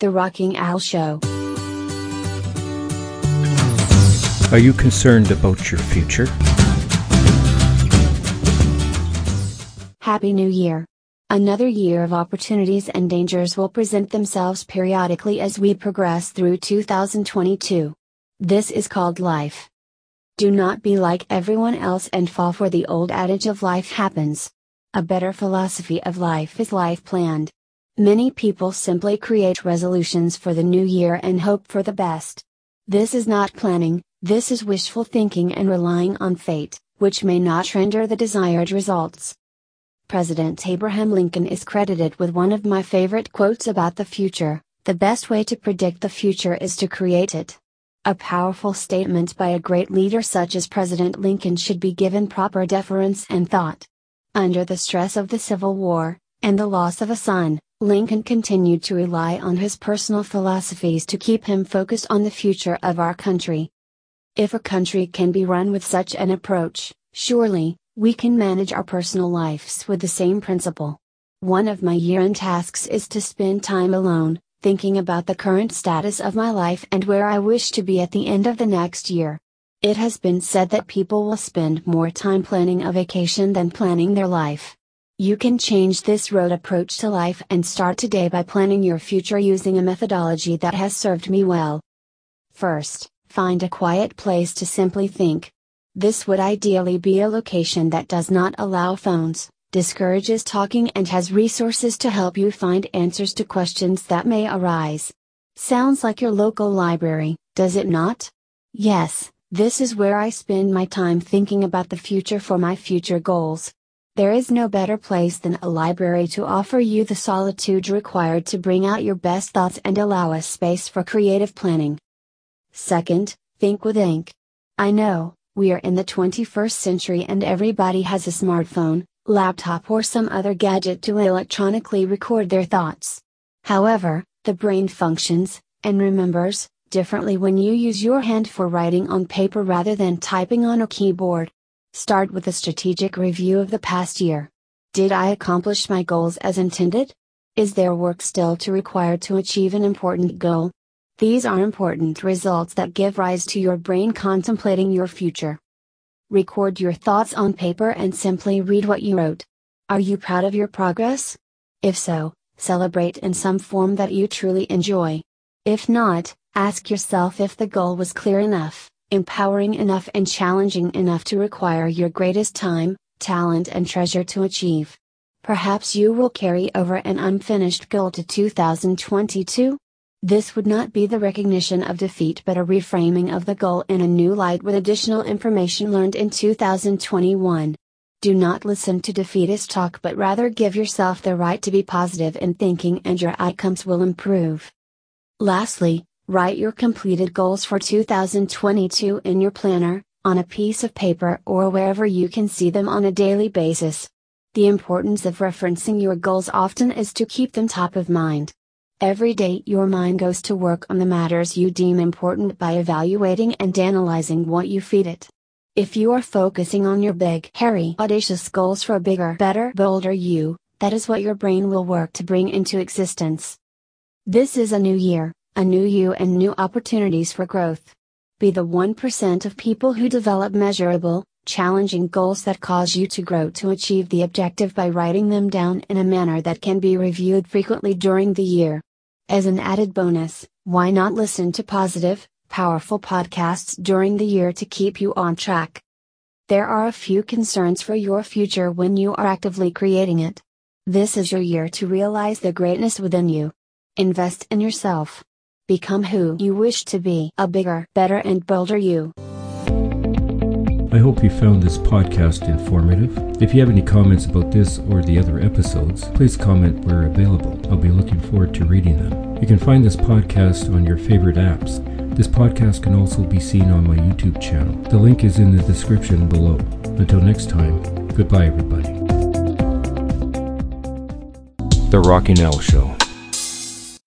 The Rocking Al Show. Are you concerned about your future? Happy New Year. Another year of opportunities and dangers will present themselves periodically as we progress through 2022. This is called life. Do not be like everyone else and fall for the old adage of life happens. A better philosophy of life is life planned. Many people simply create resolutions for the new year and hope for the best. This is not planning, this is wishful thinking and relying on fate, which may not render the desired results. President Abraham Lincoln is credited with one of my favorite quotes about the future the best way to predict the future is to create it. A powerful statement by a great leader such as President Lincoln should be given proper deference and thought. Under the stress of the Civil War, and the loss of a son, Lincoln continued to rely on his personal philosophies to keep him focused on the future of our country. If a country can be run with such an approach, surely, we can manage our personal lives with the same principle. One of my year end tasks is to spend time alone, thinking about the current status of my life and where I wish to be at the end of the next year. It has been said that people will spend more time planning a vacation than planning their life. You can change this road approach to life and start today by planning your future using a methodology that has served me well. First, find a quiet place to simply think, this would ideally be a location that does not allow phones, discourages talking, and has resources to help you find answers to questions that may arise. Sounds like your local library, does it not? Yes, this is where I spend my time thinking about the future for my future goals. There is no better place than a library to offer you the solitude required to bring out your best thoughts and allow a space for creative planning. Second, think with ink. I know, we are in the 21st century and everybody has a smartphone, laptop, or some other gadget to electronically record their thoughts. However, the brain functions, and remembers, differently when you use your hand for writing on paper rather than typing on a keyboard. Start with a strategic review of the past year. Did I accomplish my goals as intended? Is there work still to require to achieve an important goal? These are important results that give rise to your brain contemplating your future. Record your thoughts on paper and simply read what you wrote. Are you proud of your progress? If so, celebrate in some form that you truly enjoy. If not, ask yourself if the goal was clear enough, empowering enough, and challenging enough to require your greatest time, talent, and treasure to achieve. Perhaps you will carry over an unfinished goal to 2022? This would not be the recognition of defeat but a reframing of the goal in a new light with additional information learned in 2021. Do not listen to defeatist talk but rather give yourself the right to be positive in thinking and your outcomes will improve. Lastly, write your completed goals for 2022 in your planner, on a piece of paper or wherever you can see them on a daily basis. The importance of referencing your goals often is to keep them top of mind. Every day your mind goes to work on the matters you deem important by evaluating and analyzing what you feed it. If you are focusing on your big, hairy, audacious goals for a bigger, better, bolder you, that is what your brain will work to bring into existence. This is a new year, a new you, and new opportunities for growth. Be the 1% of people who develop measurable, challenging goals that cause you to grow to achieve the objective by writing them down in a manner that can be reviewed frequently during the year. As an added bonus, why not listen to positive, powerful podcasts during the year to keep you on track? There are a few concerns for your future when you are actively creating it. This is your year to realize the greatness within you. Invest in yourself. Become who you wish to be a bigger, better, and bolder you. I hope you found this podcast informative. If you have any comments about this or the other episodes, please comment where available. I'll be looking forward to reading them. You can find this podcast on your favorite apps. This podcast can also be seen on my YouTube channel. The link is in the description below. Until next time, goodbye, everybody. The Rocking Al Show.